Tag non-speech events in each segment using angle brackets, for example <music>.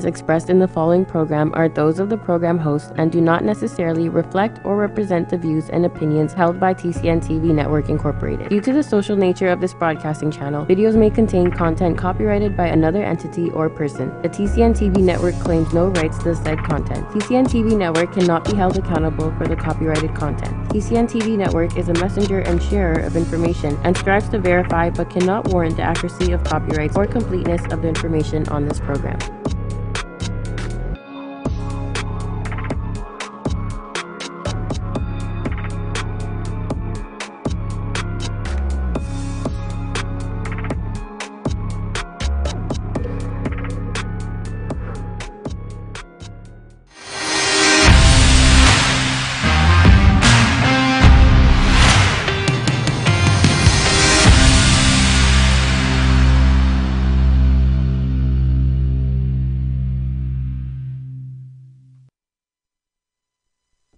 opinions expressed in the following program are those of the program host and do not necessarily reflect or represent the views and opinions held by TCN TV Network Incorporated. Due to the social nature of this broadcasting channel, videos may contain content copyrighted by another entity or person. The TCN TV Network claims no rights to the said content. TCN TV Network cannot be held accountable for the copyrighted content. TCN TV Network is a messenger and sharer of information and strives to verify but cannot warrant the accuracy of copyrights or completeness of the information on this program.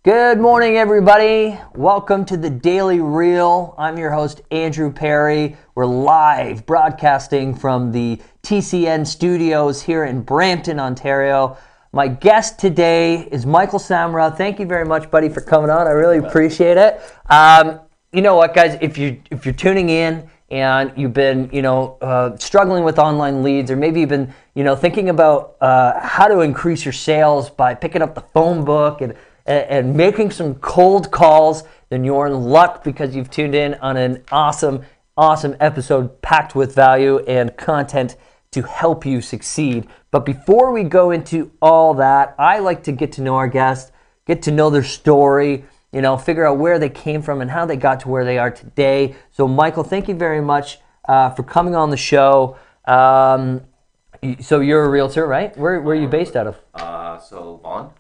Good morning, everybody. Welcome to the Daily Reel. I'm your host, Andrew Perry. We're live broadcasting from the TCN studios here in Brampton, Ontario. My guest today is Michael Samra. Thank you very much, buddy, for coming on. I really appreciate it. Um, you know what, guys? If you if you're tuning in and you've been, you know, uh, struggling with online leads, or maybe you've been, you know, thinking about uh, how to increase your sales by picking up the phone book and and, and making some cold calls, then you're in luck because you've tuned in on an awesome, awesome episode packed with value and content to help you succeed. But before we go into all that, I like to get to know our guests, get to know their story, you know, figure out where they came from and how they got to where they are today. So, Michael, thank you very much uh, for coming on the show. Um, so, you're a realtor, right? Where, where are you based out of? Uh, so Vaughan.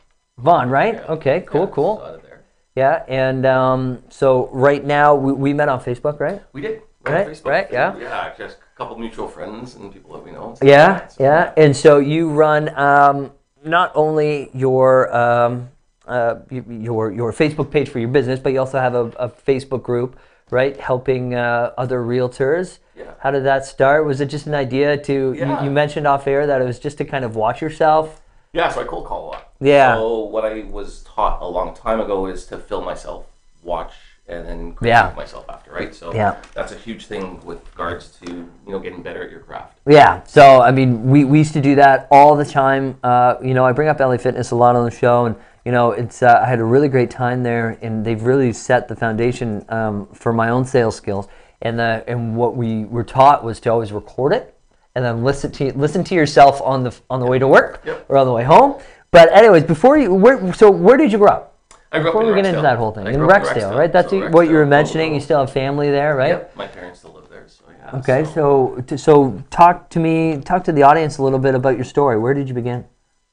Vaughan, right? Yeah. Okay, cool, Yeah, cool. out of there. Yeah, and um, so right now we, we met on Facebook, right? We did. Right, Facebook. right, yeah. Yeah, just a couple mutual friends and people that we know. Yeah, So, yeah. And so you run um, not only your um, uh, your your Facebook page for your business, but you also have a, a Facebook group, right? Helping uh, other realtors. Yeah. How did that start? Was it just an idea to? Yeah. You, you mentioned off air that it was just to kind of watch yourself. Yeah, so I cold call a lot. Yeah. So what I was taught a long time ago is to film myself, watch, and then critique Yeah. myself after, right? So Yeah. that's a huge thing with regards to you know getting better at your craft. Yeah. So I mean, we, we used to do that all the time. Uh, you know, I bring up LA Fitness a lot on the show, and you know, it's uh, I had a really great time there, and they've really set the foundation um, for my own sales skills. And the and what we were taught was to always record it, and then listen to listen to yourself on the on the way to work Yep. or on the way home. But anyways, before you, where, so where did you grow up? I grew up Before in we get into that whole thing, in grew up Rexdale, right? That's so what you were mentioning. You still have family there, right? Yep, my parents still live there, so yeah. Okay, so t- so talk to me, talk to the audience a little bit about your story. Where did you begin?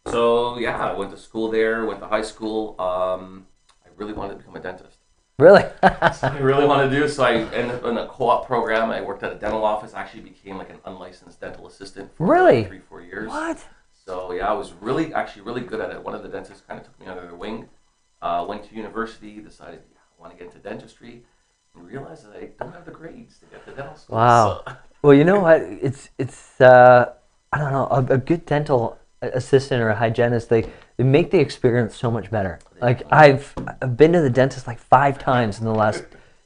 So yeah, I went to school there, went to high school. Um, I really wanted to become a dentist. Really? I really want to do so. I ended up in a co-op program. I worked at a dental office. Actually, became like an unlicensed dental assistant for Really? three, four years. what? So yeah, I was really, actually, really good at it. One of the dentists kind of took me under their wing. Uh, went to university, decided yeah, I want to get into dentistry, and realized that I don't have the grades to get to dental school. Wow. So, <laughs> Well, you know what? It's it's uh, I don't know a, a good dental assistant or a hygienist. They make the experience so much better. Like I've I've been to the dentist like five times in the last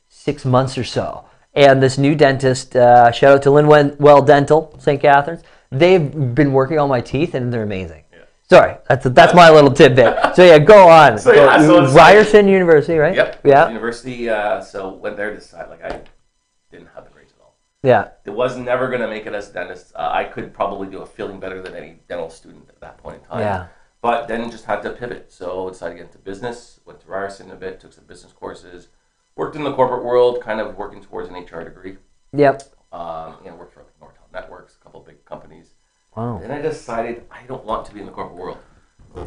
six months or so. And this new dentist, uh, shout out to Linwell Dental, St. Catharines. They've been working on my teeth and they're amazing. Sorry, that's that's my little tidbit. So yeah, go on. So, yeah, so Ryerson University, right? yep. Yeah. University. Uh, so went there, decided like I didn't have the grades at all. Yeah. It was never going to make it as a dentist. Uh, I could probably do a feeling better than any dental student at that point in time. Yeah. But then just had to pivot. So decided to get into business. Went to Ryerson a bit, took some business courses, worked in the corporate world, kind of working towards an HR degree. Yep. Um, you know, worked for Nortel Networks, a couple of big companies. Wow. Then I decided I don't want to be in the corporate world.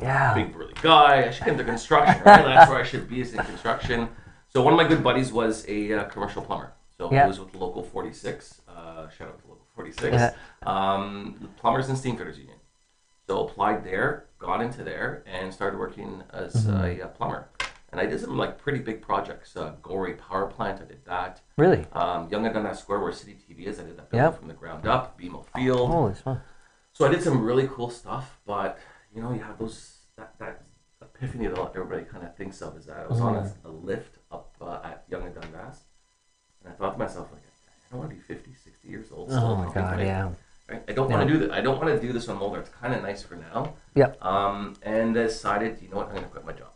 Yeah. Big burly guy. I should get into construction, right? <laughs> That's where I should be is in construction. So one of my good buddies was a uh, commercial plumber. So Yeah. he was with Local 46. Uh, shout out to Local 46. Yeah. Um, Plumbers and Steamfitters Union. So applied there, got into there, and started working as Mm-hmm. a, uh plumber. And I did some like pretty big projects. Uh, Goreway Power Plant, I did that. Really? Um, Yonge and Dundas Square, where City TV is, I did that building Yep. from the ground up. BMO Field. Holy smokes. So I did some really cool stuff, but you know, you have those that, that epiphany that everybody kind of thinks of is that I was on a, a lift up uh, at Yonge and Dundas, and I thought to myself like, I don't want to be 50, 60 years old. still Oh my God, yeah. Right? I don't want to do that. I don't want to do this when I'm older. It's kind of nice for now. Yeah. Um, and decided, you know what, I'm going to quit my job.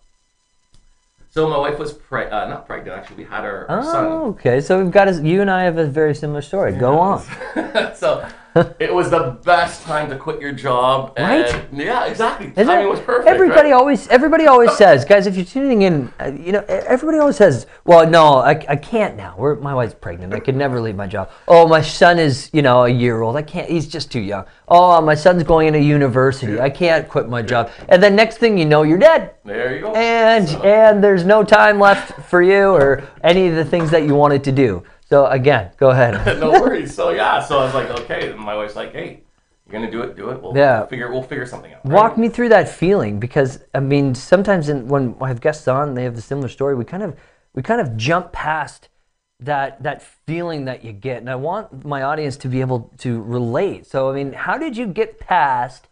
So my wife was pre- uh, not pregnant. Actually, we had our, our son. Oh, okay. So we've got a, you and I have a very similar story. Go on. <laughs> so <laughs> it was the best time to quit your job. Right? Yeah, exactly. Isn't Timing it? was perfect. everybody right? always everybody always <laughs> says, guys, if you're tuning in, uh, you know, everybody always says, well, no, I, I can't now. We're, my wife's pregnant. I could never leave my job. Oh, my son is, you know, a year old. I can't. He's just too young. Oh, my son's going into university. I can't quit my job. And then next thing you know, you're dead. There you go. And So- and there's no time left for you or any of the things that you wanted to do. So again, go ahead. <laughs> no worries. So yeah, so I was like, okay. My wife's like, hey, you're gonna do it, do it. We'll Yeah. figure we'll figure something out. Walk me through that feeling because I mean sometimes in, when I have guests on, they have a similar story. We kind of we kind of jump past that that feeling that you get, and I want my audience to be able to relate. So I mean, how did you get past?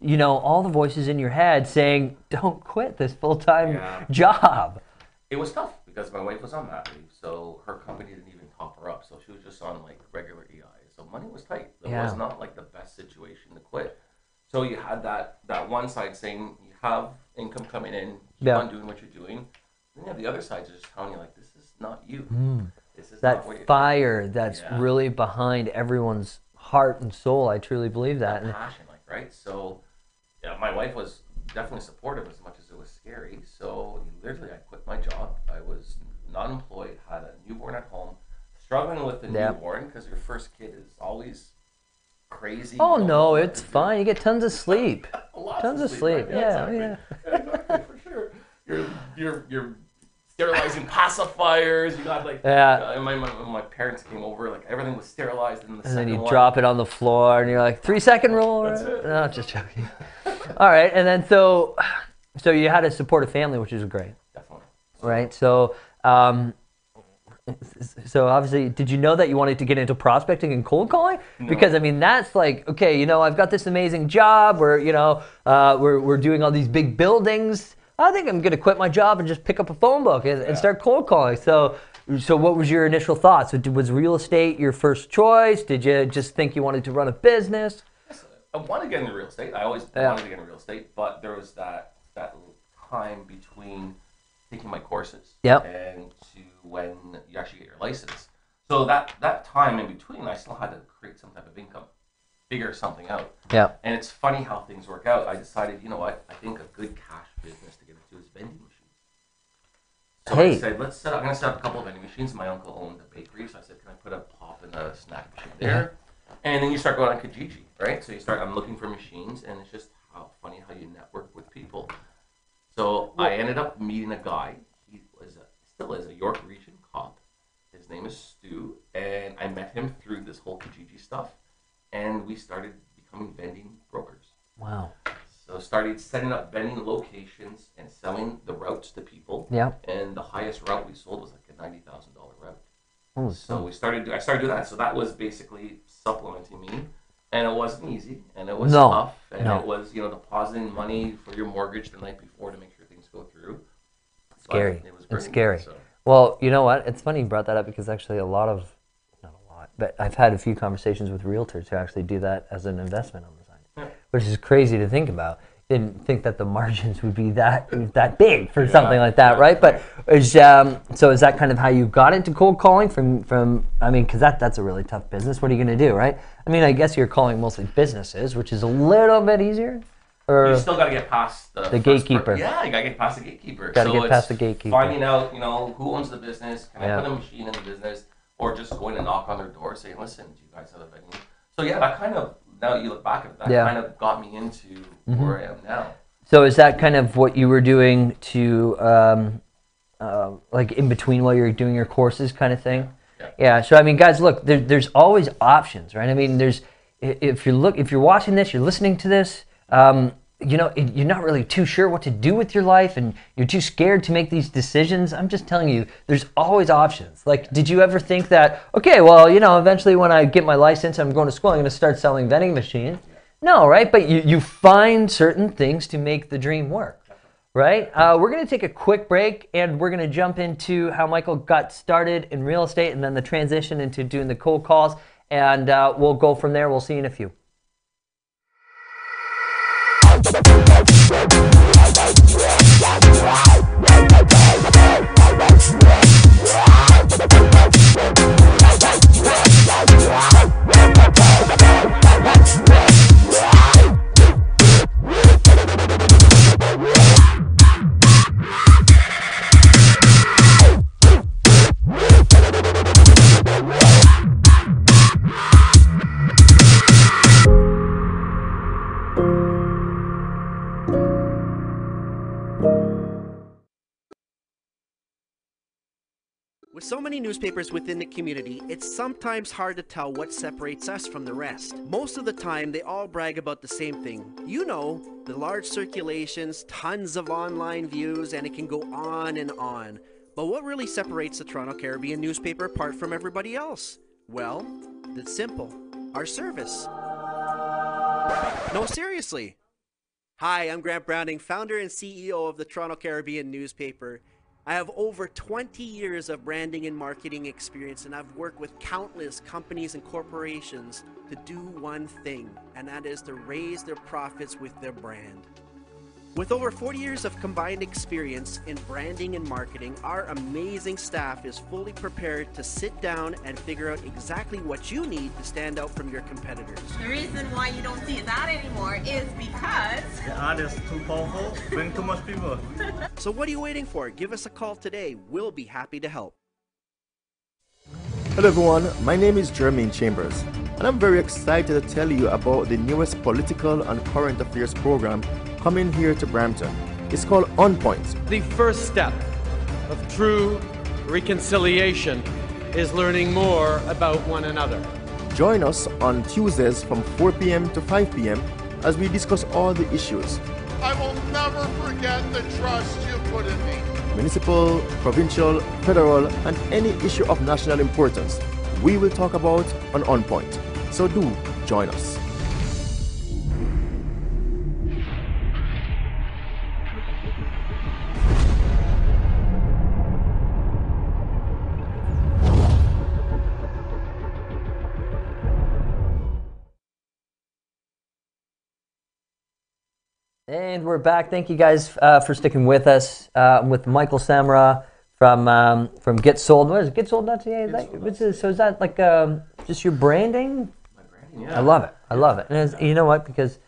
You know, all the voices in your head saying, "Don't quit this full-time Yeah. job." It was tough because my wife was on mat leave, so her company didn't top her up. So she was just on like regular EI. So money was tight. It Yeah. was not like the best situation to quit. So you had that that one side saying you have income coming in, keep Yeah. on doing what you're doing. Then you have the other side just telling you like this is not you. Hmm. This is That not what you're fire that's Yeah. really behind everyone's heart and soul. I truly believe that. that And- passion, like right. So, yeah, my wife was definitely supportive as much as it was scary. So literally, I quit my job. I was not employed, had a newborn at home, struggling with the Yeah. newborn because your first kid is always crazy. Oh You don't know no, it's fine. You get tons of sleep. <laughs> Tons of sleep. right? Yeah, exactly. <laughs> yeah. exactly, for sure. You're you're you're sterilizing pacifiers. You got like Yeah. uh, my, my my parents came over, like everything was sterilized in the And then you one. drop it on the floor, and you're like, three second rule. That's it. No, just joking. All right, and then so, so you had to support a supportive family, which is great, Definitely. right? So, um, so obviously, did you know that you wanted to get into prospecting and cold calling? Because I mean, that's like, okay, you know, I've got this amazing job where you know uh, we're we're doing all these big buildings. I think I'm gonna quit my job and just pick up a phone book and, and start cold calling. So. So, what was your initial thoughts? Was real estate your first choice? Did you just think you wanted to run a business? I wanted to get into real estate. I always Yeah. wanted to get into real estate, but there was that that time between taking my courses Yep. and to when you actually get your license. So that that time in between, I still had to create some type of income, figure something out. Yeah. And it's funny how things work out. I decided, you know what? I think a good cash business to get into is vending machines. So Hey. I said, let's set up. I'm gonna set up a couple of vending machines. My uncle owned a bakery, so I said, can I put a pop and a snack machine there? And then you start going on Kijiji, right? So you start. I'm looking for machines, and it's just how funny how you network with people. So I ended up meeting a guy. He was a, still is a York Region cop. His name is Stu, and I met him through this whole Kijiji stuff, and we started becoming vending brokers. Wow. So started setting up vending locations and selling the routes to people. Yeah. And the highest route we sold was like a ninety thousand dollar route. Holy So we started. I started doing that. So that was basically supplementing me, and it wasn't easy, and it was No, tough, and no. it was you know depositing money for your mortgage the night before to make sure things go through. But Scary. It was It's scary. so. Well, you know what? It's funny you brought that up because actually a lot of, not a lot, but I've had a few conversations with realtors who actually do that as an investment on the side, Yeah. which is crazy to think about. Didn't think that the <laughs> margins would be that that big for something like that, yeah, right? But is um, so is that kind of how you got into cold calling from from? I mean, because that that's a really tough business. What are you going to do, right? I mean, I guess you're calling mostly businesses, which is a little bit easier. You still got to get past the, The gatekeeper. Yeah, you got to get past the gatekeeper. Gotta so get it's past the gatekeeper. Finding out, you know, who owns the business. Can Yeah. I put a machine in the business, or just going to knock on their door saying, "Listen, do you guys have a venue?" So yeah, that kind of now that you look back at it, that Yeah. kind of got me into where I am now. So is that kind of what you were doing to, um, uh, like in between while you're doing your courses, kind of thing? Yeah. yeah. So I mean, guys, look, there, there's always options, right? I mean, there's if you look, if you're watching this, you're listening to this. Um, you know, you're not really too sure what to do with your life, and you're too scared to make these decisions. I'm just telling you, there's always options. Like, did you ever think that? Okay, well, you know, eventually when I get my license, I'm going to school. I'm going to start selling vending machines. No, right? But you, you find certain things to make the dream work, right? Uh, we're going to take a quick break and we're going to jump into how Michael got started in real estate and then the transition into doing the cold calls. And uh, we'll go from there. We'll see you in a few. With so many newspapers within the community, it's sometimes hard to tell what separates us from the rest. Most of the time, they all brag about the same thing. You know, the large circulations, tons of online views, and it can go on and on. But what really separates the Toronto Caribbean newspaper apart from everybody else? Well, it's simple our service. No, seriously. Hi, I'm Grant Browning, founder and CEO of the Toronto Caribbean newspaper. I have over 20 years of branding and marketing experience, and I've worked with countless companies and corporations to do one thing, and that is to raise their profits with their brand. With over 40 years of combined experience in branding and marketing, our amazing staff is fully prepared to sit down and figure out exactly what you need to stand out from your competitors. The reason why you don't see that anymore is because The ad is too powerful, bring too much people. <laughs> So, what are you waiting for? Give us a call today. We'll be happy to help. Hello everyone, my name is Jermaine Chambers, and I'm very excited to tell you about the newest political and current affairs program coming here to Brampton. It's called On Point. The first step of true reconciliation is learning more about one another. Join us on Tuesdays from 4 p.m. to 5 p.m. as we discuss all the issues I will never forget the trust you put in me. municipal, provincial, federal, and any issue of national importance. We will talk about on On Point. So do join us. And we're back. Thank you guys uh, for sticking with us. Uh, I'm with Michael Samra from um, from Get Sold. What is it? GetSold.ca? Is that, what's it, so is that like um, just your branding? My branding, yeah. I love it. I love it. And you know what? Because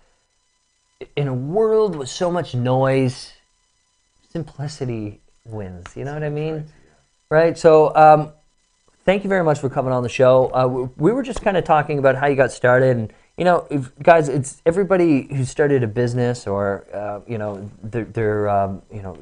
in a world with so much noise, simplicity wins. You know what I mean? Right. So, um, thank you very much for coming on the show. Uh, we, we were just kind of talking about how you got started, and you know, if, guys, it's everybody who started a business or uh, you know, they're, they're um, you know,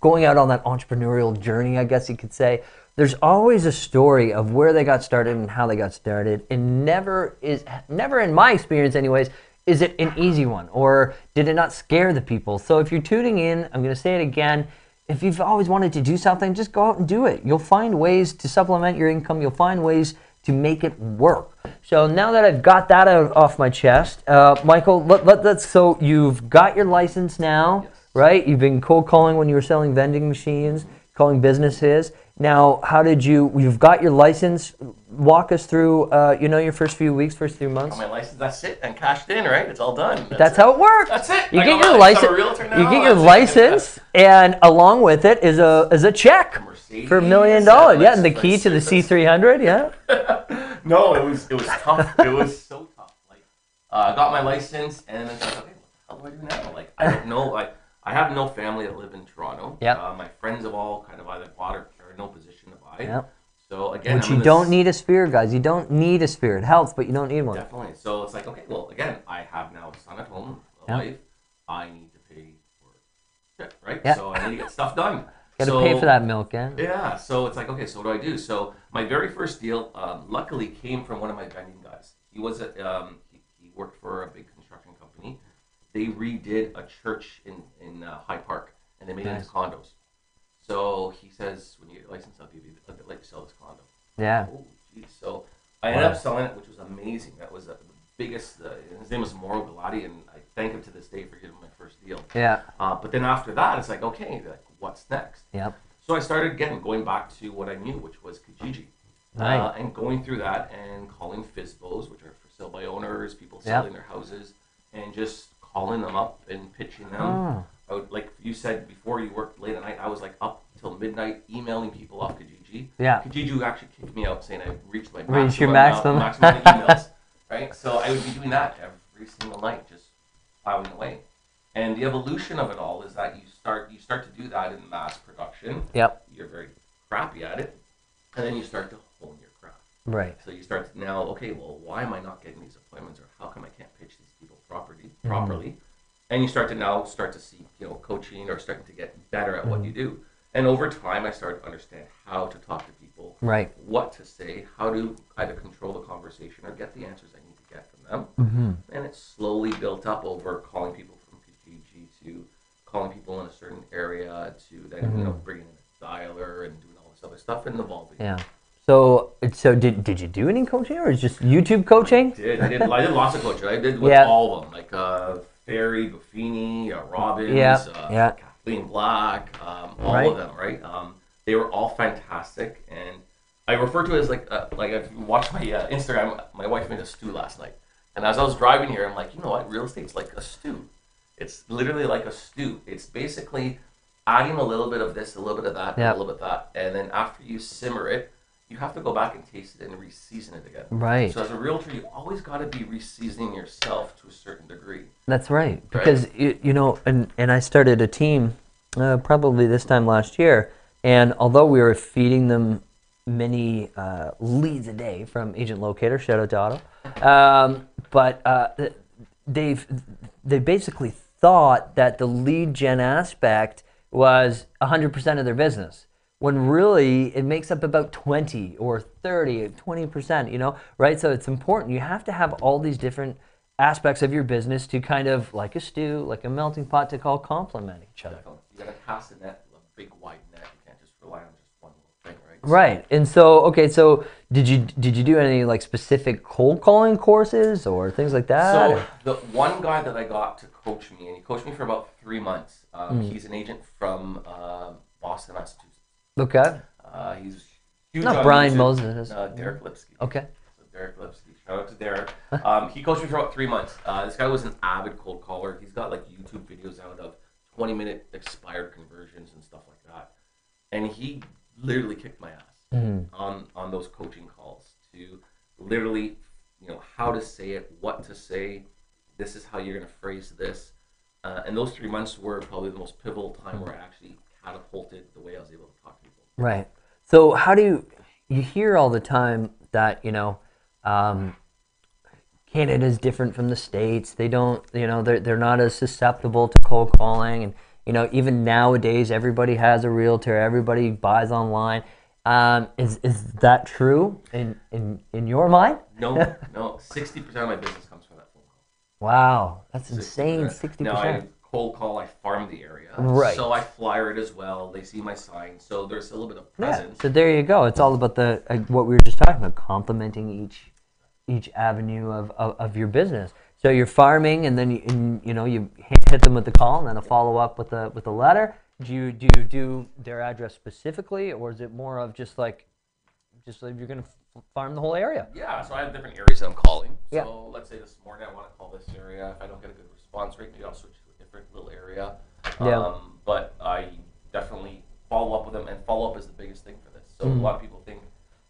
going out on that entrepreneurial journey, I guess you could say. There's always a story of where they got started and how they got started, and never is never in my experience, anyways. Is it an easy one, or did it not scare the people? So if you're tuning in, I'm going to say it again if you've always wanted to do something, just go out and do it. You'll find ways to supplement your income. You'll find ways to make it work. So now that I've got that out, off my chest, uh, Michael, let, let, let's. So you've got your license now, right? You've been cold calling when you were selling vending machines, calling businesses. Now, how did you? You've got your license. Walk us through. Uh, you know, your first few weeks, first few months. Got my license. That's it. And cashed in, right? It's all done. That's how it works. That's it. You I get your license. a realtor now, You get your that's it. license, and along with it is a is a check for a million dollars. Yeah, and the key to the C three hundred. Yeah. <laughs> No, it was it was tough. it was so tough. Like, uh, I got my license, and then it's like, okay, what the hell do I do now? Like, I don't know. I I have no family that live in Toronto. Yep. Uh, my friends have all kind of either bought or in no position to buy. Yep. So again, Which I'm you don't need a spear, guys. You don't need a spear. It helps, but you don't need one. Definitely. So it's like, okay, well, again, I have now a son at home, a Yeah. wife. I need to pay for shit, right? Yeah. So I need to get stuff done. <laughs> Got to so, pay for that milk, yeah. Yeah. So it's like, okay, so what do I do? So my very first deal, um, luckily, came from one of my vending guys. He was a, um, he, he worked for a big construction company. They redid a church in in uh, Hyde Park, and they made it into condos. So he says, when you get your license, I'll give you, I'd like to sell this condo. Yeah. Oh, geez. So I ended up selling it, which was amazing. That was uh, the biggest. Uh, his name was Mauro Galati, and I thank him to this day for giving me my first deal. Yeah. Uh, but then after that, it's like, okay, like, what's next? Yep. So I started again going back to what I knew, which was Kijiji. Right. Uh, and going through that and calling FSBOs, which are for sale by owners, people Yep. selling their houses, and just calling them up and pitching them. Oh. I would, like you said before, you worked late at night. I was like up till midnight emailing people off Kijiji. Yeah. Kijiji actually kicked me out saying I reached my Reached your maximum, maximum. amount- maximum emails. <laughs> Right. So I would be doing that every single night, just plowing away. And the evolution of it all is that you start you start to do that in mass production. Yep. You're very crappy at it, and then you start to hone your craft. Right. So you start to now, okay, well, why am I not getting these appointments, or how come I can't pitch these people properly? Mhm. Properly, and you start to now start to see, you know, coaching or starting to get better at what Mhm. you do. And over time, I started to understand how to talk to people, Right. What to say, how to either control the conversation or get the answers I need to get from them. Mhm. And it slowly built up over calling people from Kijiji to calling people in a certain area to then you know Mhm. bringing in a dialer and doing all this other stuff and evolving. Yeah. So so did did you do any coaching or is just YouTube coaching? did. I did. I did lots of coaching. I did with Yeah. all of them, like uh, Ferry, Buffini, uh, Robbins, Yeah, uh, yeah. Kathleen Black, um, all Right. of them. Right. Um, they were all fantastic, and I refer to it as like uh, like if you watch my uh, Instagram, my wife made a stew last night, and as I was driving here, I'm like, you know what, real estate's like a stew. It's literally like a stew. It's basically adding a little bit of this, a little bit of that, a little bit of that, and then after you simmer it, you have to go back and taste it and re-season it again. Right. So as a realtor, you always got to be re-seasoning yourself to a certain degree. That's right. Because you, you know, and and I started a team uh, probably this time last year, and although we were feeding them many uh, leads a day from Agent Locator, shout out to Otto, um, but uh, they've they basically thought that the lead gen aspect was 100% of their business when really it makes up about 20 or 30 20% you know right so it's important you have to have all these different aspects of your business to kind of like a stew like a melting pot to call complement each other You got to cast a net, a big wide net. You can't just rely on just one little thing, right? right and so okay so did you did you do any like specific cold calling courses or things like that So or- the one guy that I got to coach me, and he coached me for about three months. Um, Mm. He's an agent from uh, Boston, Massachusetts. Okay Uh, he's huge Not Brian. Moses. Uh, Derek Lipsky. okay So Derek Lipsky. Shout out to Derek. Um, he coached me for about three months. Uh, this guy was an avid cold caller. He's got like YouTube videos out of 20 minute expired conversions and stuff like that. And he literally kicked my ass Mhm. on, on those coaching calls to literally, you know, how to say it, what to say. This is how you're going to phrase this. Uh, and those three months were probably the most pivotal time where I actually catapulted the way I was able to talk to people. Right. So how do you you hear all the time that you know um, Canada is different from the states. They don't you know they're they're not as susceptible to cold calling and you know even nowadays everybody has a realtor. Everybody buys online. Um, is is that true in in in your mind? No, <laughs> no. 60% of my business comes from that phone call. Wow, that's insane. Sixty percent. Cold call, I farm the area. Right. So I flyer it as well. They see my sign. So there's a little bit of Yeah. presence. So there you go. It's all about the uh, what we were just talking about, complementing each each avenue of, of, of your business. So you're farming, and then you, and, you know you hit, them with the call, and then a follow up with a with a letter. Do you do you do their address specifically, or is it more of just like just like you're gonna farm the whole area? Yeah, so I have different areas that I'm calling. So Yeah. let's say this morning I want to call this area. If I don't get a good response rate, maybe I'll switch different little area. Yeah. Um, but I definitely follow up with them, and follow up is the biggest thing for this. So Mhm. a lot of people think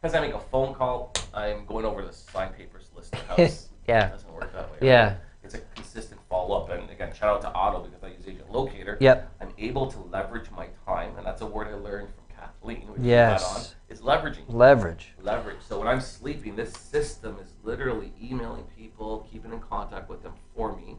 because I make a phone call, I'm going over the sign papers list of house. <laughs> Yeah. It doesn't work that way. Yeah. Right? It's a consistent follow up, and again, shout out to Otto because I use Agent Locator. Yep. I'm able to leverage my time, and that's a word I learned from Kathleen. Which Yes. Is leveraging Leverage. leverage. So when I'm sleeping, this system is literally emailing people, keeping in contact with them for me,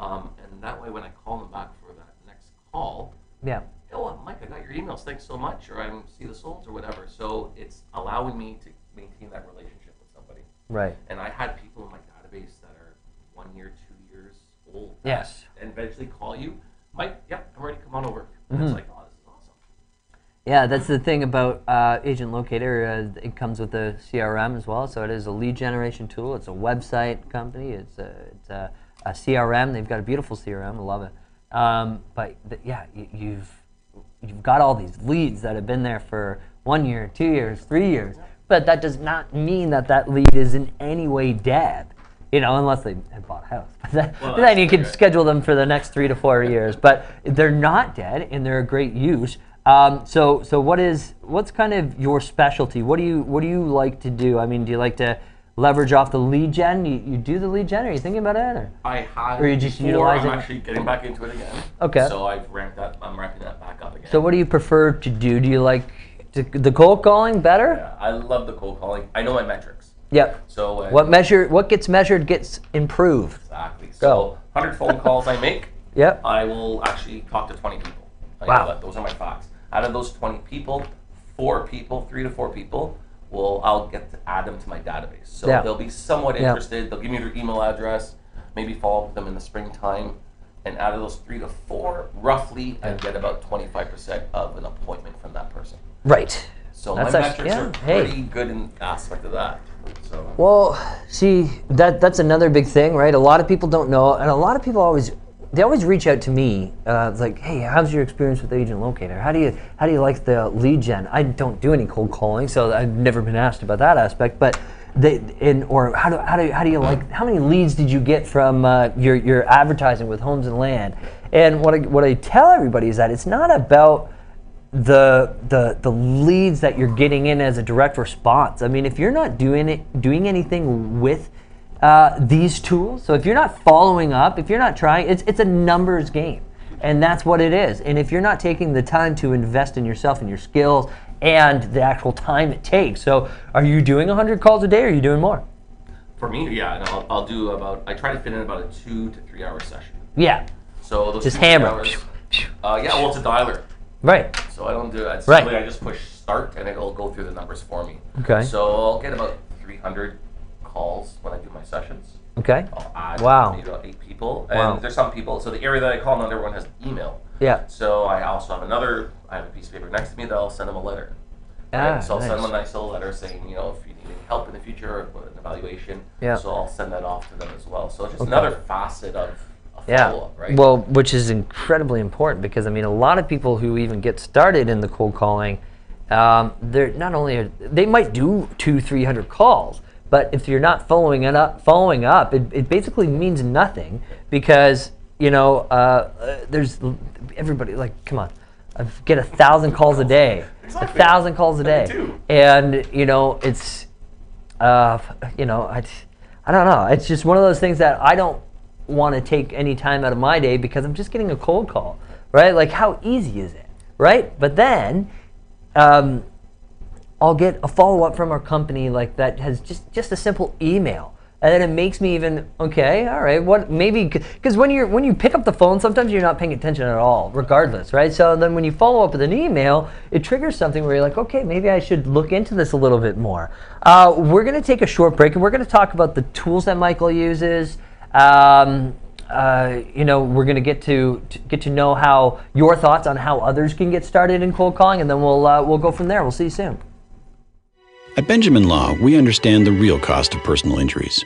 um, and that way when I call them back for that next call, Yeah. oh Mike, I got your emails, thanks so much, or I see the souls or whatever. So it's allowing me to maintain that relationship with somebody. Right. And I had people in my database that are one year, two years old. Yes. And eventually call you, Mike. Yep, I'm ready. Come on over. Mhm. it's like, oh, this is awesome. Yeah, that's the thing about uh, Agent Locator. Uh, it comes with a CRM as well, so it is a lead generation tool. It's a website company. It's a, a, CRM. They've got a beautiful CRM. I love it. Um, but yeah, you, you've you've got all these leads that have been there for one year, two years, three years. But that does not mean that that lead is in any way dead. You know, unless they have bought a house. <laughs> But then, Well, then you can schedule them for the next three to four years. But they're not dead, and they're a great use. Um, so, so what is what's kind of your specialty? What do you what do you like to do? I mean, do you like to leverage off the lead gen? You, you do the lead gen? Are you thinking about it? Or? I had Or you just utilizing- I'm actually getting back into it again. Okay. So I've ramped that. I'm ramping that back up again. So, what do you prefer to do? Do you like to, the cold calling better? Yeah, I love the cold calling. I know my metrics. Yep. So when, What measure? What gets measured gets improved. exactly? Go. So 100 phone calls I make, Yep. I will actually talk to 20 people. I Wow. Those are my facts. Out of those 20 people, four people, three to four people, will I'll get to add them to my database. So Yeah. they'll be somewhat Yeah. interested. They'll give me their email address, maybe follow up with them in the springtime. And out of those three to four, roughly, I get about 25% of an appointment from that person. Right. So That's my actu- metrics yeah, are hey. pretty good in aspect of that. So Well, see, that that's another big thing, right? A lot of people don't know, and a lot of people always they always reach out to me, uh, like, "Hey, how's your experience with Agent Locator? How do you how do you like the lead gen?" I don't do any cold calling, so I've never been asked about that aspect, but. They, in, or how do, how, do, how do you like how many leads did you get from uh, your, your advertising with homes and land and what I, what I tell everybody is that it's not about the the the leads that you're getting in as a direct response. I mean, if you're not doing it doing anything with uh, these tools, so if you're not following up, if you're not trying, it's it's a numbers game, and that's what it is. And if you're not taking the time to invest in yourself and your skills and the actual time it takes, so are you doing 100 calls a day? or Are you doing more? for me, yeah, and I'll, I'll do about I try to fit in about a two to three hour session. Yeah, So those Just two to three hammer. hours- Uh, yeah, well, it's a dialer. right. So I don't do it. It's Right. I just push start and it'll go through the numbers for me. Okay. So I'll get about 300 calls when I do my sessions. Okay. I'll add Wow. maybe about eight people. And Wow. there's some people, so the area that I call, not everyone has email. Yeah. So I also have another, I have a piece of paper next to me that I'll send them a letter. Ah, Right? So I'll send them a nice little letter saying, you know, if you need any help in the future or an evaluation. Yeah. So I'll send that off to them as well. So it's just Okay. another facet of a Yeah. follow-up, right? Well, which is incredibly important because I mean, a lot of people who even get started in the cold calling, um, they're not only are, they might do two, three hundred calls, but if you're not following it up, following up, it, it basically means nothing because you know uh, there's everybody like, come on, I get a thousand calls a day, a thousand calls a day, and you know it's uh, you know, I, I don't know. It's just one of those things that I don't want to take any time out of my day because I'm just getting a cold call, right? Like, how easy is it, right? But then, um, I'll get a follow up from our company like that has just just a simple email. And then it makes me even okay. All right, what maybe because when you're when you pick up the phone, sometimes you're not paying attention at all, regardless, right? So then when you follow up with an email, it triggers something where you're like, okay, maybe I should look into this a little bit more. Uh, we're gonna take a short break and we're gonna talk about the tools that Michael uses. Um, uh, you know, we're gonna get to, to get to know how your thoughts on how others can get started in cold calling, and then we'll uh, we'll go from there. We'll see you soon. At Benjamin Law, we understand the real cost of personal injuries.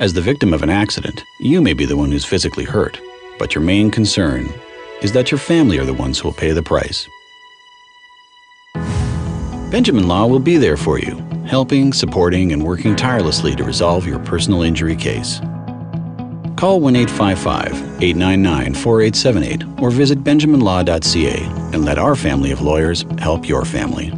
As the victim of an accident, you may be the one who's physically hurt, but your main concern is that your family are the ones who will pay the price. Benjamin Law will be there for you, helping, supporting, and working tirelessly to resolve your personal injury case. Call 1 855 899 4878 or visit benjaminlaw.ca and let our family of lawyers help your family.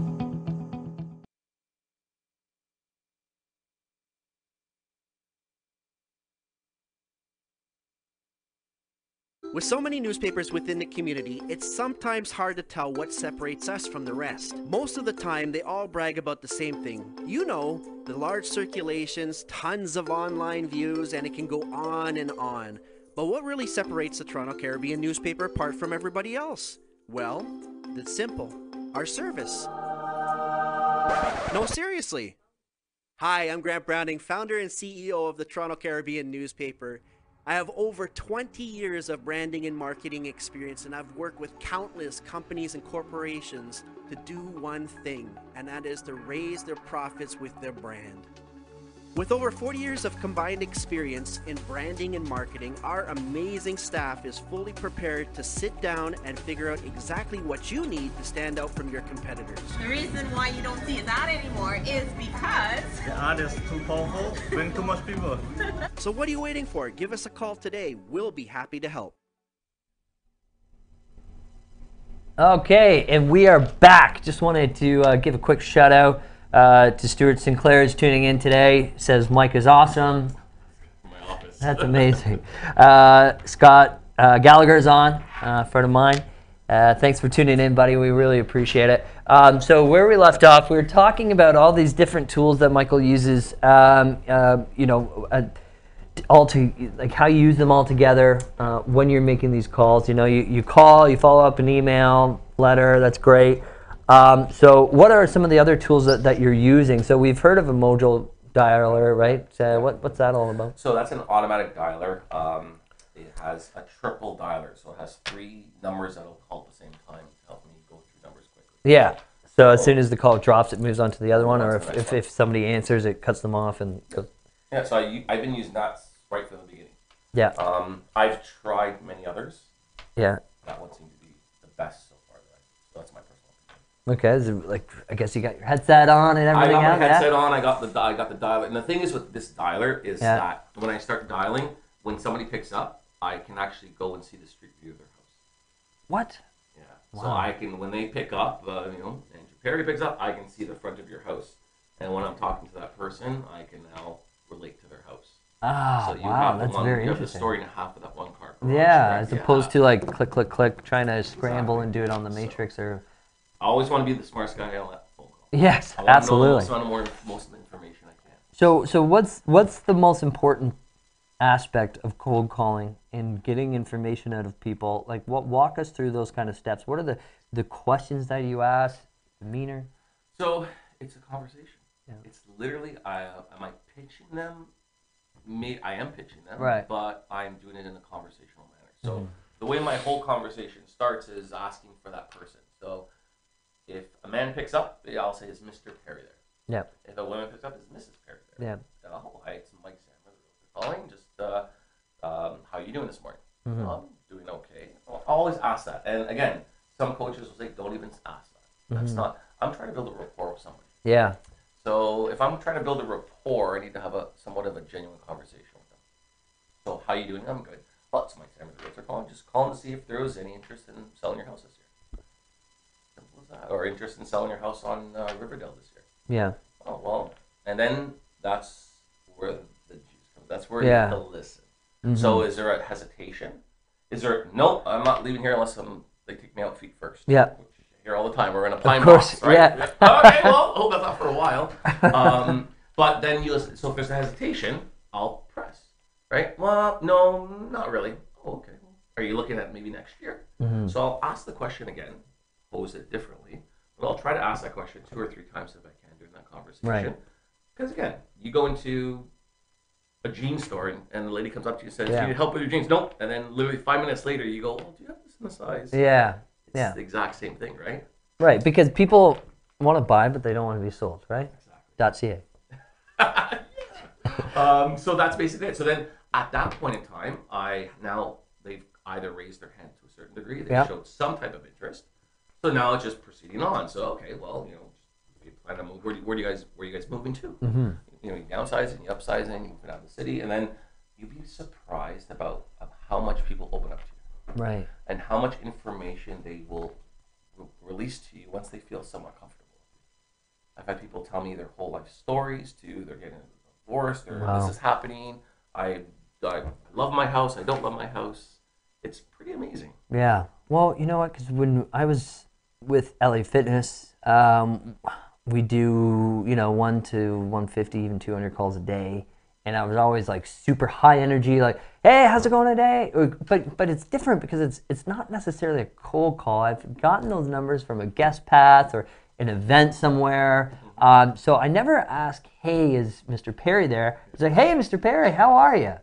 With so many newspapers within the community, it's sometimes hard to tell what separates us from the rest. Most of the time, they all brag about the same thing. You know, the large circulations, tons of online views, and it can go on and on. But what really separates the Toronto Caribbean newspaper apart from everybody else? Well, it's simple our service. No, seriously. Hi, I'm Grant Browning, founder and CEO of the Toronto Caribbean newspaper. I have over 20 years of branding and marketing experience, and I've worked with countless companies and corporations to do one thing, and that is to raise their profits with their brand. With over 40 years of combined experience in branding and marketing, our amazing staff is fully prepared to sit down and figure out exactly what you need to stand out from your competitors. The reason why you don't see that anymore is because The ad is too powerful, bring too much people. So, what are you waiting for? Give us a call today. We'll be happy to help. Okay, and we are back. Just wanted to uh, give a quick shout out uh, to Stuart Sinclair is tuning in today. Says Mike is awesome. That's amazing. <laughs> Uh, Scott uh, is on, uh, friend of mine. Uh, thanks for tuning in, buddy. We really appreciate it. Um, so where we left off, we were talking about all these different tools that Michael uses. Um, uh, you know, uh, all to like how you use them all together uh, when you're making these calls. You know, you, you call, you follow up an email, letter. That's great. Um, so what are some of the other tools that, that you're using? So we've heard of a Mojo dialer, right? Uh, what, what's that all about? So that's an automatic dialer. Um, it has a triple dialer, so it has three numbers that'll call at the same time to help me go through numbers quickly. Yeah. So as soon as the call drops, it moves on to the other one, or if, if, if somebody answers, it cuts them off and goes. Yeah, so I've been using that right from the beginning. Yeah. Um, I've tried many others. Yeah. That one seemed to be the best so far. That I, so that's my. Okay. Is it like I guess you got your headset on and everything. I got my headset yeah? on. I got the I got the dialer. And the thing is with this dialer is Yeah. that when I start dialing, when somebody picks up, I can actually go and see the street view of their house. What? Yeah. So I can when they pick up, uh, you know, and Perry picks up, I can see the front of your house. And when I'm talking to that person, I can now relate to their house. Ah, so you wow, have the that's one, very you have the interesting. story and a half of that one car. Yeah, as opposed to like click, click, click, trying to scramble Exactly. and do it on the matrix or. I always want to be the smartest guy on that phone call. Yes, absolutely. I want absolutely. To know more, most of the information I can. So, so what's what's the most important aspect of cold calling in getting information out of people? Like, what walk us through those kind of steps? What are the the questions that you ask? Demeanor. So it's a conversation. It's literally, I, am I pitching them? May, I am pitching them, Right. but I'm doing it in a conversational manner. So Mhm. the way my whole conversation starts is asking for that person. So if a man picks up, I'll say, "Is Mr. Perry there?" Yep. If a woman picks up, "Is Mrs. Perry there?" Yeah. Oh, hi, it's Mike Samra calling. Just uh, um, how you doing this morning? Mhm. "Oh, I'm doing okay. I'll always ask that. And again, some coaches will say, "Don't even ask that." That's Mhm. not. I'm trying to build a rapport with somebody. Yeah. So if I'm trying to build a rapport, I need to have a somewhat of a genuine conversation with them. So how are you doing? I'm good. Well, it's Mike. The realtor calling. Just calling to see if there was any interest in selling your house this year. That. Or interest in selling your house on uh, Riverdale this year. Yeah. Oh well, and then that's where the juice comes. That's where Yeah. you have to listen. So Mhm. is there a hesitation? Is there no? I'm not leaving here unless I'm, they take me out feet first. Yeah. Which hear all the time. We're in a pine box, right? yeah. <laughs> okay. Well, hope that's not for a while. Um, <laughs> but then you listen. So if there's a hesitation, I'll press. Right? Well, no, not really. Oh, okay. Are you looking at maybe next year? Mhm. So I'll ask the question again, pose it differently, but I'll try to ask that question two or three times if I can during that conversation. Right. Because again, you go into a jean store and, and the lady comes up to you and says, Yeah. "Do you need help with your jeans?" Nope. And then literally five minutes later, you go, "Oh, do you have this in the size?" Yeah. It's Yeah. the exact same thing, right? Right, because people want to buy, but they don't want to be sold, right? .ca. <laughs> um, so that's basically it. So then at that point in time, I now they've either raised their hand to a certain degree, they Yeah. showed some type of interest. So now it's just proceeding on. So okay, well, you know, you plan to move. Where do, where do you guys where are you guys moving to? Mhm. You know, you downsizing, you upsizing, you moving out of the city, and then you'd be surprised about how much people open up to you Right. and how much information they will re- release to you once they feel somewhat comfortable. I've had people tell me their whole life stories too. They're getting divorced, or Wow. this is happening. I, I love my house. I don't love my house. It's pretty amazing. Yeah. Well, you know what? Because when I was with LA Fitness, um, we do you know one to 150, even 200 calls a day, and I was always like super high energy, like, "Hey, how's it going today?" But but it's different because it's it's not necessarily a cold call. I've gotten those numbers from a guest path or an event somewhere. Um, so I never ask, "Hey, is Mr. Perry there?" It's like, "Hey, Mr. Perry, how are you?"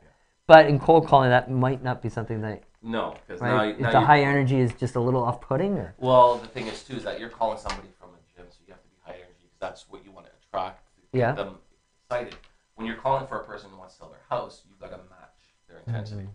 But in cold calling, that might not be something that No, because now, right. you- now if the you- high energy is just a little off-putting, or Well, the thing is too is that you're calling somebody from a gym, so you have to be high energy because that's what you want to attract. To get Yeah. them excited. When you're calling for a person who wants to sell their house, you've got to match their intensity. Mm-hmm.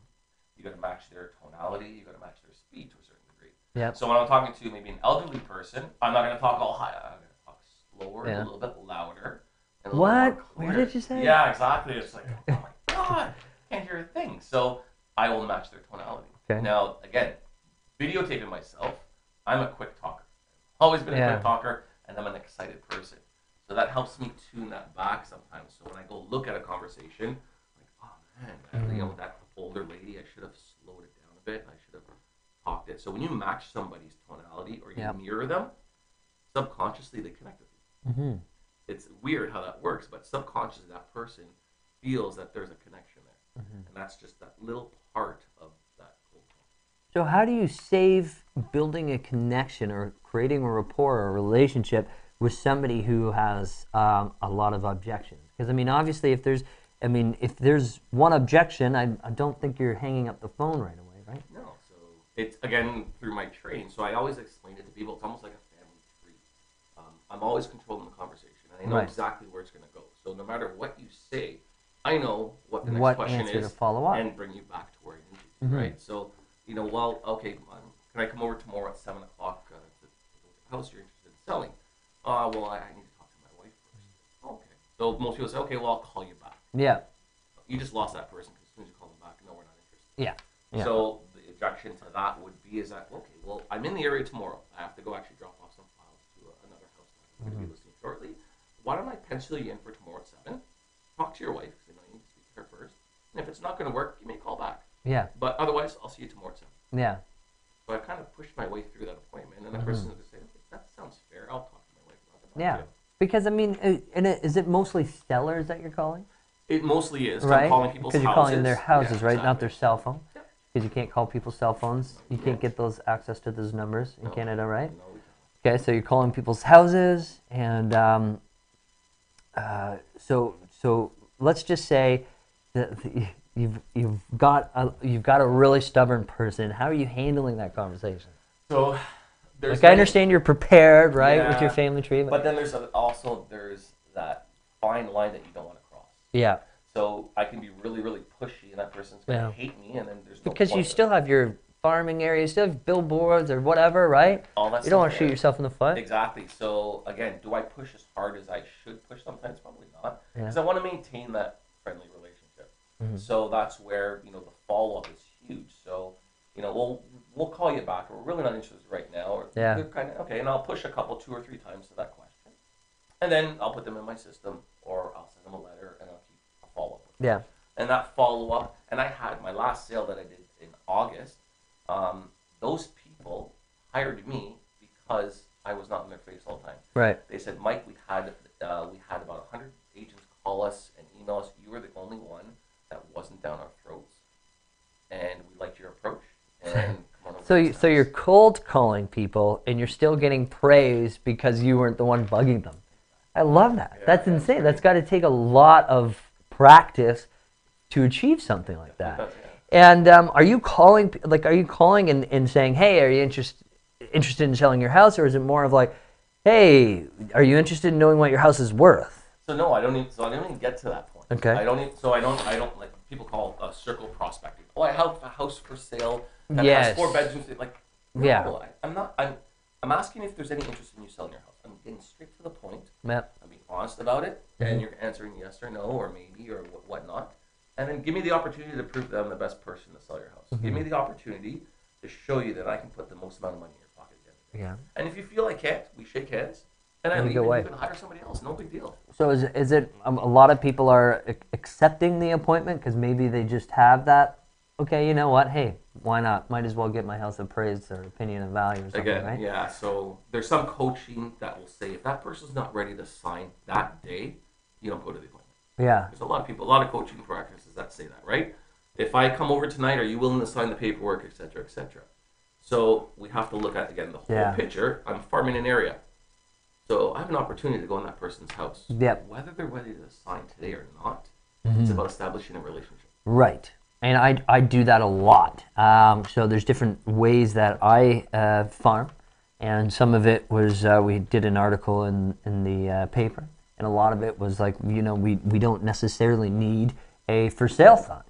You got to match their tonality. You got to match their speed to a certain degree. Yep. So when I'm talking to maybe an elderly person, I'm not going to talk all high. I'm going to talk slower, Yeah. a little bit louder. and What? What did you say? Yeah, exactly. It's like, oh my <laughs> god, can't hear a thing. So I will match their tonality. Okay. Now again, videotaping myself, I'm a quick talker. Always been a Yeah. quick talker, and I'm an excited person. So that helps me tune that back sometimes. So when I go look at a conversation, like, oh man, Mm-hmm. you know that older lady, I should have slowed it down a bit. I should have talked it. So when you match somebody's tonality or you Yep. mirror them, subconsciously they connect with you. Mhm. It's weird how that works, but subconsciously that person feels that there's a connection there, Mm-hmm. and that's just that little part of that cold call. So how do you save building a connection or creating a rapport or a relationship with somebody who has um, a lot of objections? Because I mean, obviously, if there's, I mean, if there's one objection, I, I don't think you're hanging up the phone right away, right? No, so it's again through my training. So I always explain it to people. It's almost like a family tree. Um, I'm always controlling the conversation, and I know Right. exactly where it's going to go. So no matter what you say, I know what the next What question answer is to follow up. and bring you back to where you need to. Mhm. Right. So you know, well, okay, um, can I come over tomorrow at seven o'clock uh, to, to look at the house you're interested in selling? Uh, well, I, I need to talk to my wife first. Okay. So most people say, okay, well, I'll call you back. Yeah. You just lost that person because as soon as you call them back, no, we're not interested. Yeah. Yeah. So the objection to that would be is that okay, well, I'm in the area tomorrow. I have to go actually drop off some files to uh, another house that I'm going to be Mhm. listing shortly. Why don't I pencil you in for tomorrow at seven? Talk to your wife because I know you need to speak to her first. And if it's not going to work, give me a call back. Yeah. But otherwise, I'll see you tomorrow at. Yeah. So I kind of pushed my way through that appointment, and the Mhm. person would say, "That sounds fair. I'll talk to my wife about that." Yeah. Because I mean, uh, and it, is it mostly sellers that you're calling? It mostly is. right? I'm calling people's Because you're calling their houses, Yeah, right? Not their cell phone. Because you can't call people's cell phones. You can't get those access to those numbers in No. Canada, right? No. Okay, so you're calling people's houses, and um, uh, so so let's just say that you've you've got a you've got a really stubborn person. How are you handling that conversation? So there's Like I understand you're prepared, right, with your family tree, But then there's a, also there's that fine line that you don't want to cross. yeah, So I can be really, really pushy, and that person's gonna Yeah. hate me, and then there's no because you still have your farming area, you still have billboards or whatever, right? All that you don't want to shoot yourself in the foot. Exactly. So again, do I push as hard as I should push? Sometimes probably not, Yeah. because I want to maintain that friendly relationship. Mhm. So that's where you know the follow up is huge. So you know we'll we'll call you back. We're really not interested right now. Or Yeah. they're kind of okay, and I'll push a couple, two or three times to that question, and then I'll put them in my system, or I'll send them a letter, and I'll keep a follow up. Yeah. and that follow up. And I had my last sale that I did in August. Um, those people hired me because I was not in their face all the time. Right. They said, Mike, we had uh, we had about hundred agents call us and email us. You were the only one that wasn't down our throats, and we liked your approach. <laughs> And come on over So you, so you're cold calling people, and you're still getting praise because you weren't the one bugging them. I love that. Yeah, That's yeah, insane. That's got to take a lot of practice to achieve something like that. does, And um, are you calling, like, are you calling and, and saying, hey, are you interest, interested in selling your house, or is it more of like, hey, are you interested in knowing what your house is worth? So no, I don't need. So I don't even get to that. Okay. I don't need. So I don't. I don't like people call uh, circle prospecting. Oh, I have a house for sale that Yes. has four bedrooms. Like, no, Yeah. I, I'm not. I'm. I'm asking if there's any interest in you selling your house. I'm getting straight to the point. Yep. I'm being honest about it, and you're answering yes or no or maybe or what whatnot, and then give me the opportunity to prove that I'm the best person to sell your house. Give Mhm. me the opportunity to show you that I can put the most amount of money in your pocket. At the end of the day. Yeah. And if you feel I can't, we shake hands, and I And leave, go and away. you can hire somebody else. No big deal. So is, it- is it um, a lot of people are ac- accepting the appointment because maybe they just have that? Okay, you know what? Hey, why not? Might as well get my house appraised or opinion and value or something, Again, right? yeah. So there's some coaching that will say if that person's not ready to sign that day, you don't go to the appointment. Yeah. There's a lot of people, a lot of coaching practices that say that, right? If I come over tonight, are you willing to sign the paperwork, et cetera, et cetera? So we have to look at again the whole Yeah. picture. I'm farming an area, so I have an opportunity to go in that person's house. Yep. Whether they're ready to sign today or not, Mhm. it's about establishing a relationship. Right. and I, I do that a lot. Um, so there's different ways that I uh, farm, and some of it was uh, we did an article in in the uh, paper, and a lot of it was like you know we we don't necessarily need a for sale sign.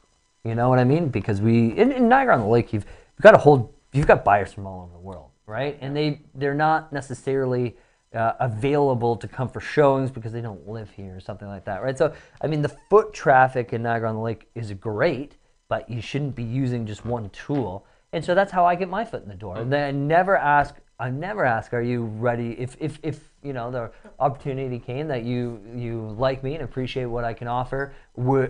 You know what I mean? Because we in, in Niagara on the Lake, you've, you've got a whole you've got buyers from all over the world, right? And they they're not necessarily uh, available to come for showings because they don't live here or something like that, right? So I mean, the foot traffic in Niagara on the Lake is great, but you shouldn't be using just one tool. And so that's how I get my foot in the door. And then I never ask. I never ask, "Are you ready?" If if if you know the opportunity came that you you like me and appreciate what I can offer,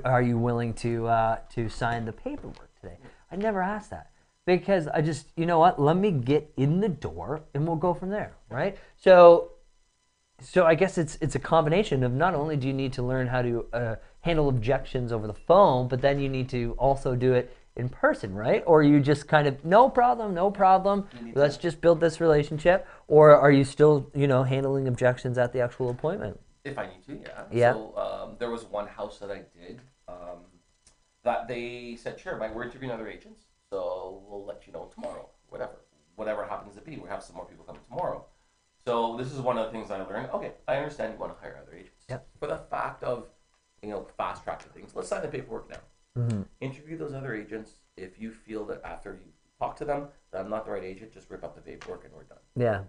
are you willing to uh, to sign the paperwork today? I never ask that because I just you know what? Let me get in the door and we'll go from there, right? So so I guess it's it's a combination of not only do you need to learn how to uh, handle objections over the phone, but then you need to also do it in person, right? Or you just kind of no problem, no problem. Let's just build this relationship. Or are you still you know handling objections at the actual appointment? If I need to, yeah. Yeah. So um, there was one house that I did um, that they said, sure, Mike, we're interviewing other agents, so we'll let you know tomorrow. Whatever, whatever happens to be, we have some more people coming tomorrow. So this is one of the things I learned. Okay, I understand you want to hire other agents. Yep. For the fact of, you know, fast track the things, let's sign the paperwork now. Mhm. Interview those other agents. If you feel that after you talk to them that I'm not the right agent, just rip up the paperwork and we're done. Yeah.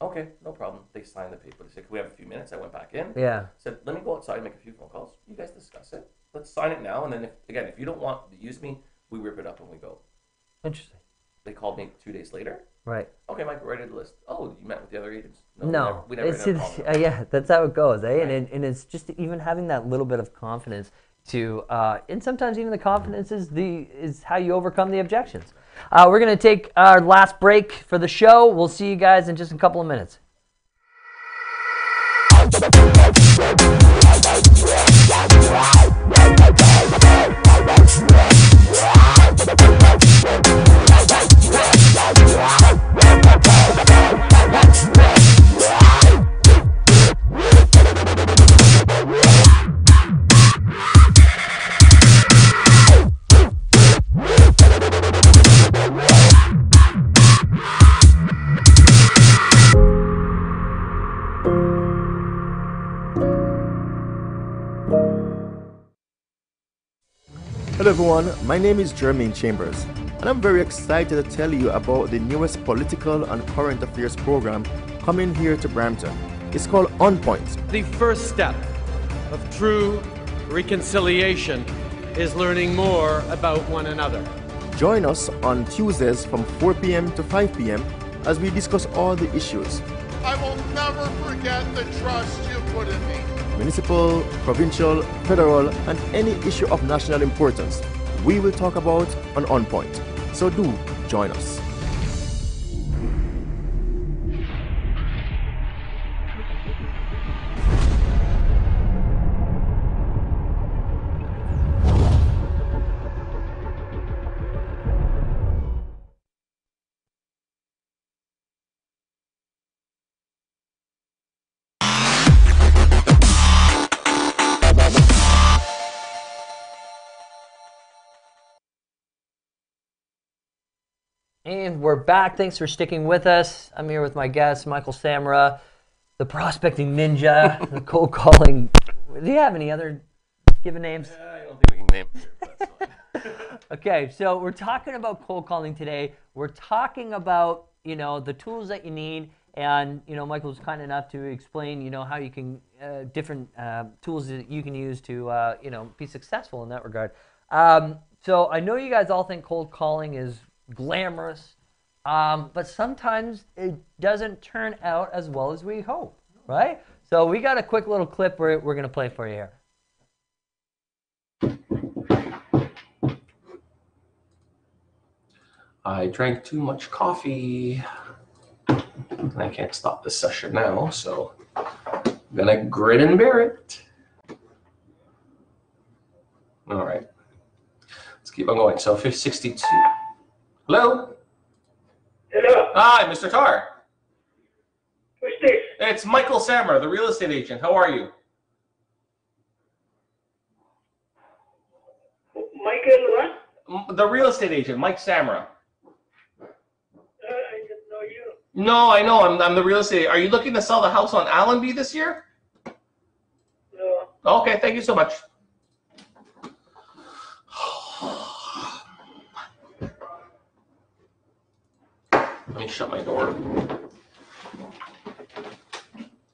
Okay, no problem. They signed the paper. They said, Can we have a few minutes? I went back in. Yeah. Said, Let me go outside and make a few phone calls. You guys discuss it. Let's sign it now. And then, if, again, if you don't want to use me, we rip it up and we go. Interesting. They called me two days later. Right. Okay, Mike, ready to list. Oh, you met with the other agents? we No, never- we never it's, it's- uh, yeah, that's how it goes, eh? And, it, and it's just even having that little bit of confidence to, uh, and sometimes even the confidence is the is how you overcome the objections. Uh, we're gonna take our last break for the show. We'll see you guys in just a couple of minutes. Everyone, my name is Jermaine Chambers, and I'm very excited to tell you about the newest political and current affairs program coming here to Brampton. It's called On Point. The first step of true reconciliation is learning more about one another. Join us on Tuesdays from 4 p.m. to 5 p.m. as we discuss all the issues I will never forget the trust you put in me. Municipal, provincial, federal, and any issue of national importance. We will talk about on On Point. So do join us. And we're back. Thanks for sticking with us. I'm here with my guest, Michael Samra, the prospecting ninja, the <laughs> cold calling. Do you have any other given names? I don't think we can name <laughs> Okay, so we're talking about cold calling today. We're talking about you know the tools that you need, and you know Michael was kind enough to explain you know how you can uh, different uh, tools that you can use to uh, you know be successful in that regard. Um, so I know you guys all think cold calling is glamorous, um, but sometimes it doesn't turn out as well as we hope, right? So we got a quick little clip we're, we're gonna play for you here. I drank too much coffee. And I can't stop this session now, so I'm gonna grin and bear it. All right. Let's keep on going. So 562. Hello? Hello. Hi, Mr. Tar. Who's this? It's Michael Samra, the real estate agent. How are you? Michael what? The real estate agent, Mike Samra. Uh, no, I know. You. No, I'm, I'm the real estate. Are you looking to sell the house on Allenby this year? No. Okay, thank you so much. Let me shut my door.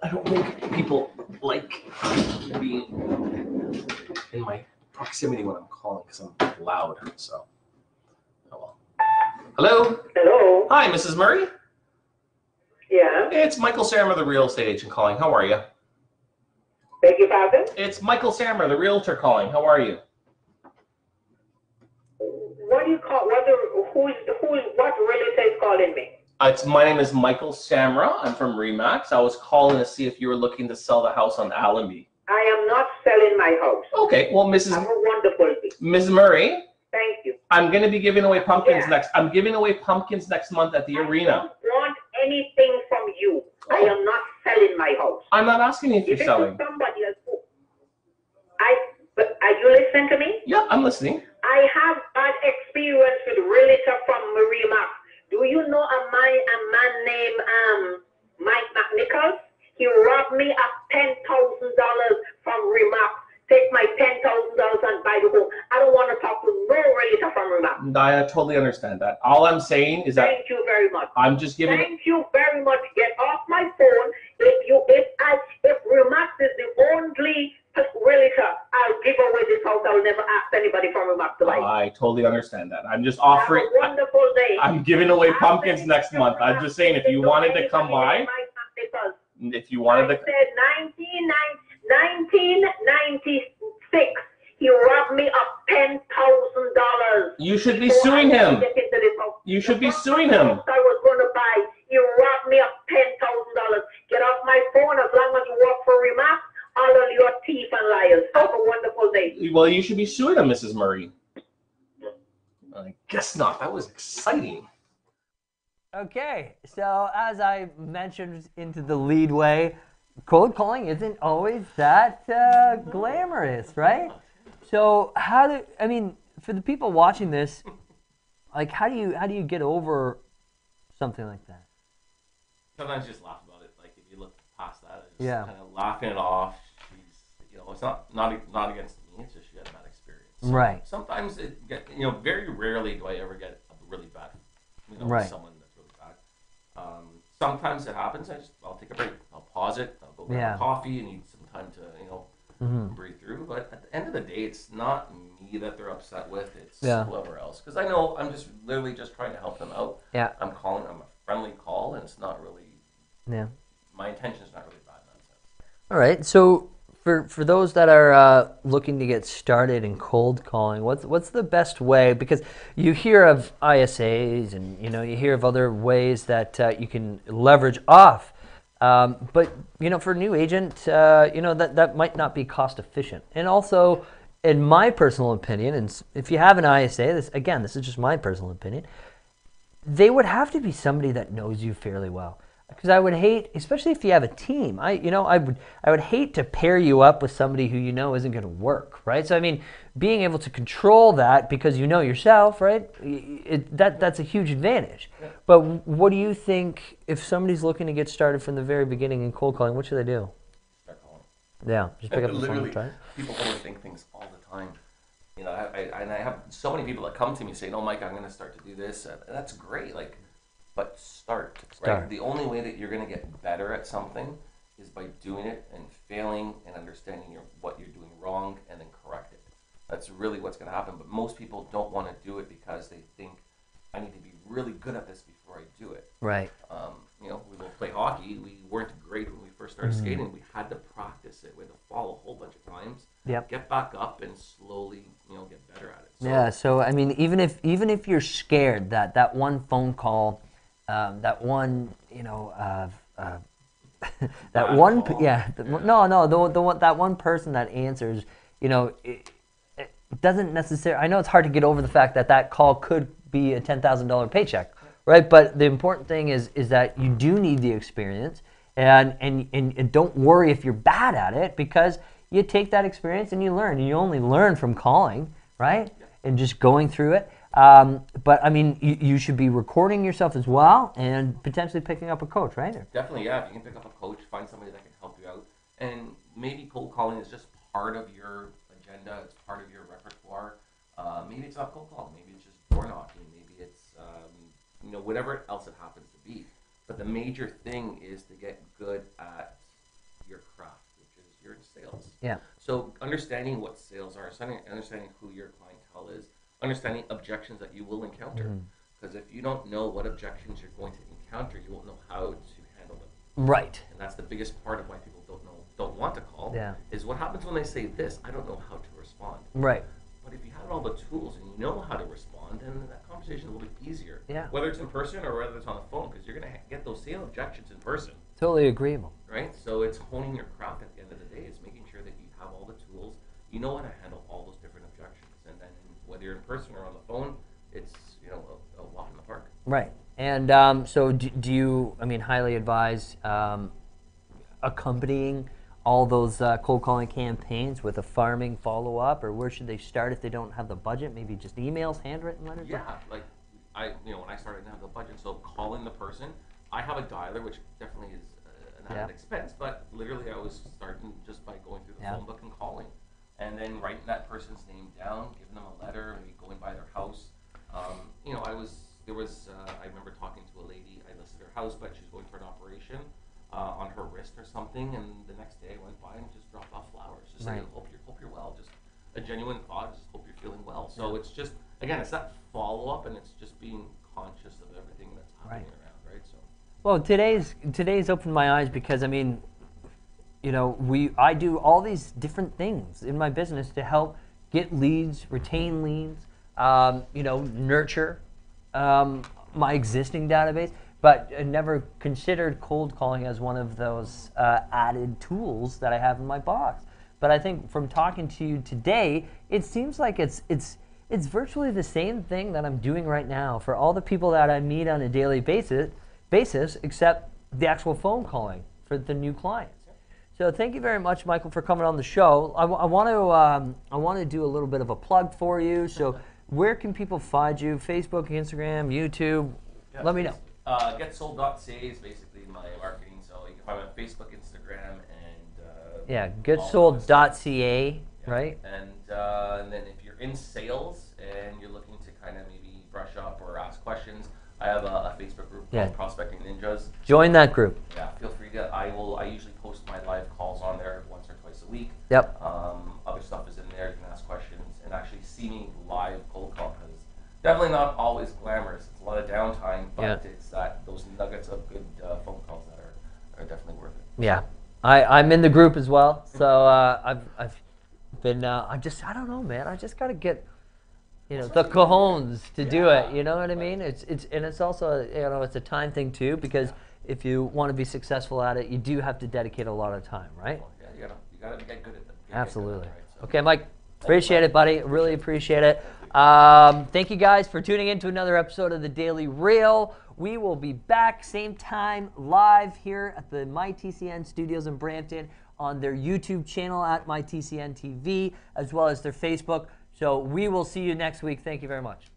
I don't think people like being in my proximity when I'm calling because I'm loud. So, oh well. Hello. Hello. Hi, Mrs. Murray. Yeah. It's Michael Samra, the real estate agent, calling. How are you? Beg your pardon? It's Michael Samra, the realtor, calling. How are you? What do you call? What? The, who's who's what relative is calling me? Uh, it's my name is Michael Samra. I'm from Remax. I was calling to see if you were looking to sell the house on Allenby. I am not selling my house. Okay, well, Mrs. Have a wonderful. Ms. Murray, Thank you. I'm going to be giving away pumpkins Yeah. next. I'm giving away pumpkins next month at the arena. Want anything from you? I am not selling my house. I'm not asking you if you're If it selling. somebody else, who- I. But are you listening to me? Yeah, I'm listening. I have had experience with realtor from Marie Mac. Do you know a man, a man named um, Mike McNichols? He robbed me of ten thousand dollars from Remax. Take my ten thousand dollars and buy the home. I don't want to talk to no realtor from Remax. I totally understand that. All I'm saying is that Thank you very much. I'm just giving. Thank you very much. Get off my phone. If you if I if Remax is the only realtor, I'll give away this house. I'll never ask anybody from Remax to buy. it. I totally understand that. I'm just Have a offering. wonderful day. I'm giving away pumpkins next month. I'm just saying if you wanted to come by, if you wanted I to. said 19, 1996, he robbed me of ten thousand dollars. You should be suing him. You should be suing him. I was going to buy. He robbed me of ten thousand dollars. Get off my phone as long as you work for Remax. All of your thief and liars. Have a wonderful day. Well, you should be suing him, Mrs. Murray. I guess not. That was exciting. Okay, so as I mentioned into the leadway, cold calling isn't always that uh, glamorous, right? So how do I mean for the people watching this, like how do you how do you get over something like that? Sometimes you just laugh about it. Like if you look past that, it's just Yeah. kind of laughing it off. She's, you know, it's not not not against experience. Right. Sometimes it get, you know, very rarely do I ever get a really bad, you know, Right. someone that's really bad. Um, sometimes it happens. I just I'll take a break. I'll pause it. I'll go grab Yeah. a coffee and need some time to you know Mhm. breathe through. But at the end of the day, it's not me that they're upset with. It's Yeah. whoever else. Because I know I'm just literally just trying to help them out. Yeah. I'm calling. I'm a friendly call, and it's not really Yeah. my intention is not really bad nonsense. All right. So for for those that are uh, looking to get started in cold calling, what's what's the best way? Because you hear of ISAs and you know you hear of other ways that uh, you can leverage off. Um, but you know, for a new agent, uh, you know that that might not be cost efficient. And also, in my personal opinion, and if you have an ISA, this again, this is just my personal opinion they would have to be somebody that knows you fairly well because I would hate, especially if you have a team. I, you know, I would, I would hate to pair you up with somebody who you know isn't going to work, right? So I mean, being able to control that because you know yourself, right? It, that that's a huge advantage. But what do you think if somebody's looking to get started from the very beginning in cold calling? What should they do? Start calling. Yeah, just pick up the phone and try people overthink things all the time. You know, I, I, and I have so many people that come to me saying, "Oh, Mike, I'm going to start to do this," and that's great. Like, but start, Start. right? The only way that you're going to get better at something is by doing it and failing and understanding your, what you're doing wrong and then correct it. That's really what's going to happen. But most people don't want to do it because they think I need to be really good at this before I do it. Right. Um, you know, we will play hockey. We weren't great when we first started Mhm. skating. We had to practice it. We had to fall a whole bunch of times. Yep. Get back up and slowly, you know, get better at it. So, Yeah, so I mean, even if even if you're scared that that one phone call, um, that one you know, uh, <laughs> uh, that one yeah, the, no no the the one that one person that answers, you know, it, it doesn't necessarily. I know it's hard to get over the fact that that call could be a ten thousand dollar paycheck, right? But the important thing is is that you do need the experience, and, and and and don't worry if you're bad at it because you take that experience and you learn. You only learn from calling, right? and just going through it. Um, but I mean, you, you should be recording yourself as well and potentially picking up a coach, right? Or- Definitely, yeah. If you can pick up a coach, find somebody that can help you out, and maybe cold calling is just part of your agenda. It's part of your repertoire. Uh, maybe it's not cold calling. Maybe it's just door knocking. Maybe it's um, you know whatever else it happens to be. But the major thing is to get good at your craft, which is you're sales. Yeah. So understanding what sales are, understanding who your clientele is, understanding objections that you will encounter. Mhm. Because if you don't know what objections you're going to encounter, you won't know how to handle them. Right. And that's the biggest part of why people don't know, don't want to call. Yeah. Is what happens when they say this? I don't know how to respond. Right. But if you have all the tools and you know how to respond, then that conversation will be easier. Yeah. Whether it's in person or whether it's on the phone, because you're going to get those same objections in person, Totally agreeable. right? So it's honing your craft at the end of the day. It's making sure that you have all the tools, you know how to handle whether you're in person or on the phone, it's you know a, a walk in the park. Right. And um, so, do, do you, I mean, highly advise um, accompanying all those uh, cold calling campaigns with a farming follow up, or where should they start if they don't have the budget? Maybe just emails, handwritten letters? Yeah, like I, you know, when I started, I didn't have the budget, so calling the person. I have a dialer, which definitely is uh, an added Yeah. expense, but literally I was starting just by going through the Yeah. phone book and calling, and then writing that person's name down, giving them a letter, maybe going by their house. Um, you know, I was there was uh, I remember talking to a lady. I listed her house, but she's going for an operation uh, on her wrist or something, and the next day I went by and just dropped off flowers, just saying, "Hope you're hope you're well." Just a genuine thought. Just hope you're feeling well. So it's just again, it's that follow up, and it's just being conscious of everything that's happening around, right? So Well, today's today's opened my eyes because I mean, you know, we I do all these different things in my business to help get leads, retain leads, um, you know, nurture um, my existing database, but I never considered cold calling as one of those uh, added tools that I have in my box. But I think from talking to you today, it seems like it's it's it's virtually the same thing that I'm doing right now for all the people that I meet on a daily basis, basis except the actual phone calling for the new clients. So thank you very much, Michael, for coming on the show. I, want to um, I want to do a little bit of a plug for you. So where can people find you? Facebook, Instagram, YouTube. Yeah, Let me know. Uh, getsold.ca is basically my marketing, so you can find me on Facebook, Instagram, and uh, Yeah, all goodsold.ca, right? And uh, and then if you're in sales and you're looking to kind of maybe brush up or ask questions, I have a, a Facebook group Yeah. called Prospecting Ninjas. Join that group. Yeah, feel free to. I will. I usually post my live calls on there once or twice a week. Yep. Um, other stuff is in there. You can ask questions and actually see me live cold call because definitely not always glamorous. It's a lot of downtime, but Yeah. it's that those nuggets of good uh, phone calls that are, are definitely worth it. Yeah, I, I'm in the group as well. So uh, I've, I've been, uh, I just, I don't know, man. I just got to get, you know, the cojones to do it. You know what I mean? It's, it's, and it's also, you know, it's a time thing too because if you want to be successful at it, you do have to dedicate a lot of time, right? You gotta get good at them. Get at Absolutely. it, right? So- Okay, Mike. Appreciate it, buddy. Really appreciate it. Um, thank you guys for tuning in to another episode of the Daily Reel. We will be back same time live here at the MyTCN studios in Brampton on their YouTube channel at MyTCN TV as well as their Facebook. So we will see you next week. Thank you very much.